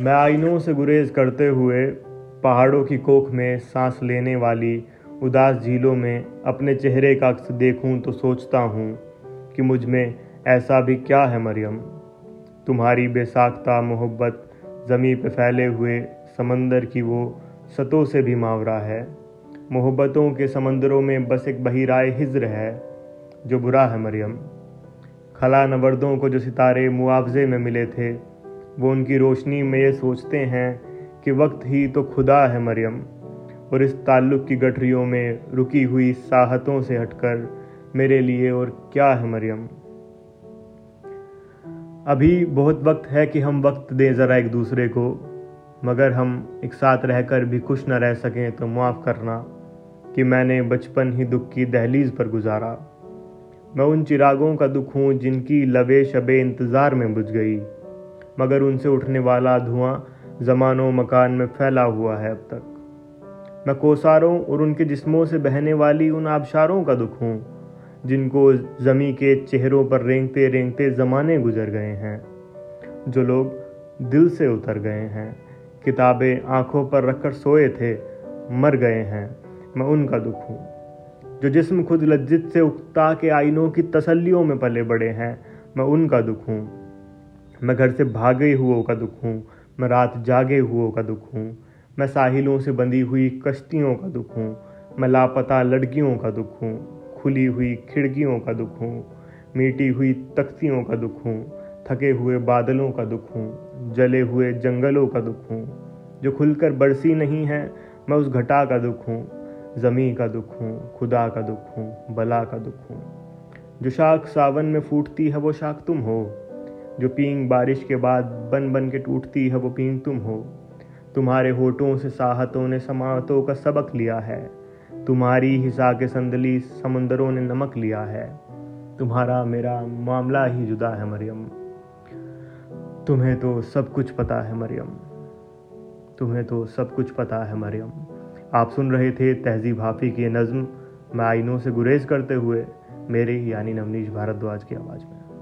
मैं आइनों से गुरेज करते हुए पहाड़ों की कोख में सांस लेने वाली उदास झीलों में अपने चेहरे का अक्स देखूँ तो सोचता हूँ कि मुझमें ऐसा भी क्या है मरियम। तुम्हारी बेसाख्ता मोहब्बत ज़मी पे फैले हुए समंदर की वो सतों से भी मावरा है। मोहब्बतों के समंदरों में बस एक बहिराए हिज्र है, जो बुरा है मरियम। खला नवर्दों को जो सितारे मुआवजे में मिले थे वो उनकी रोशनी में ये सोचते हैं कि वक्त ही तो खुदा है मरियम, और इस ताल्लुक़ की गठरियों में रुकी हुई साहतों से हटकर मेरे लिए और क्या है मरियम? अभी बहुत वक्त है कि हम वक्त दें ज़रा एक दूसरे को, मगर हम एक साथ रहकर भी खुश न रह सकें तो माफ़ करना कि मैंने बचपन ही दुख की दहलीज पर गुजारा। मैं उन चिरागों का दुख हूँ जिनकी लवे शबे इंतज़ार में बुझ गई। मगर उनसे उठने वाला धुआँ ज़मानों मकान में फैला हुआ है अब तक। मैं कोसारों और उनके जिस्मों से बहने वाली उन आबशारों का दुख हूँ, जिनको ज़मी के चेहरों पर रेंगते रेंगते ज़माने गुजर गए हैं, जो लोग दिल से उतर गए हैं, किताबें आँखों पर रखकर सोए थे, मर गए हैं। मैं उनका दुख हूँ, जो जिस्म खुद लज्जित से उकता के आइनों की तसल्लियों में पले बड़े हैं। मैं उनका दुख हूँ मैं घर से भागे हुओं का दुख हूँ मैं रात जागे हुओं का दुख हूँ मैं साहिलों से बंधी हुई कश्तियों का दुख हूँ मैं लापता लड़कियों का दुख हूँ खुली हुई खिड़कियों का दुख हूँ मीटी हुई तख्तियों का दुख हूँ थके हुए बादलों का दुख हूँ जले हुए जंगलों का दुख हूँ जो खुलकर बरसी नहीं है मैं उस घटा का दुख हूँ ज़मी का दुख हूँ खुदा का दुख हूँ बला का दुख हूँ जो शाख सावन में फूटती है वो शाख तुम हो जो पींग बारिश के बाद बन बन के टूटती है, वो पींग तुम हो। तुम्हारे होठों से साहतों ने समातों का सबक लिया है। तुम्हारी हिसा के संदली समंदरों ने नमक लिया है। तुम्हारा मेरा मामला ही जुदा है, मरियम। तुम्हें तो सब कुछ पता है, मरियम। तुम्हें तो सब कुछ पता है, मरियम। आप सुन रहे थे तहजीब हाफी की नज़म। मैं आइनों से गुरेज करते हुए, मेरे यानी नवनीश भारद्वाज की आवाज़ में।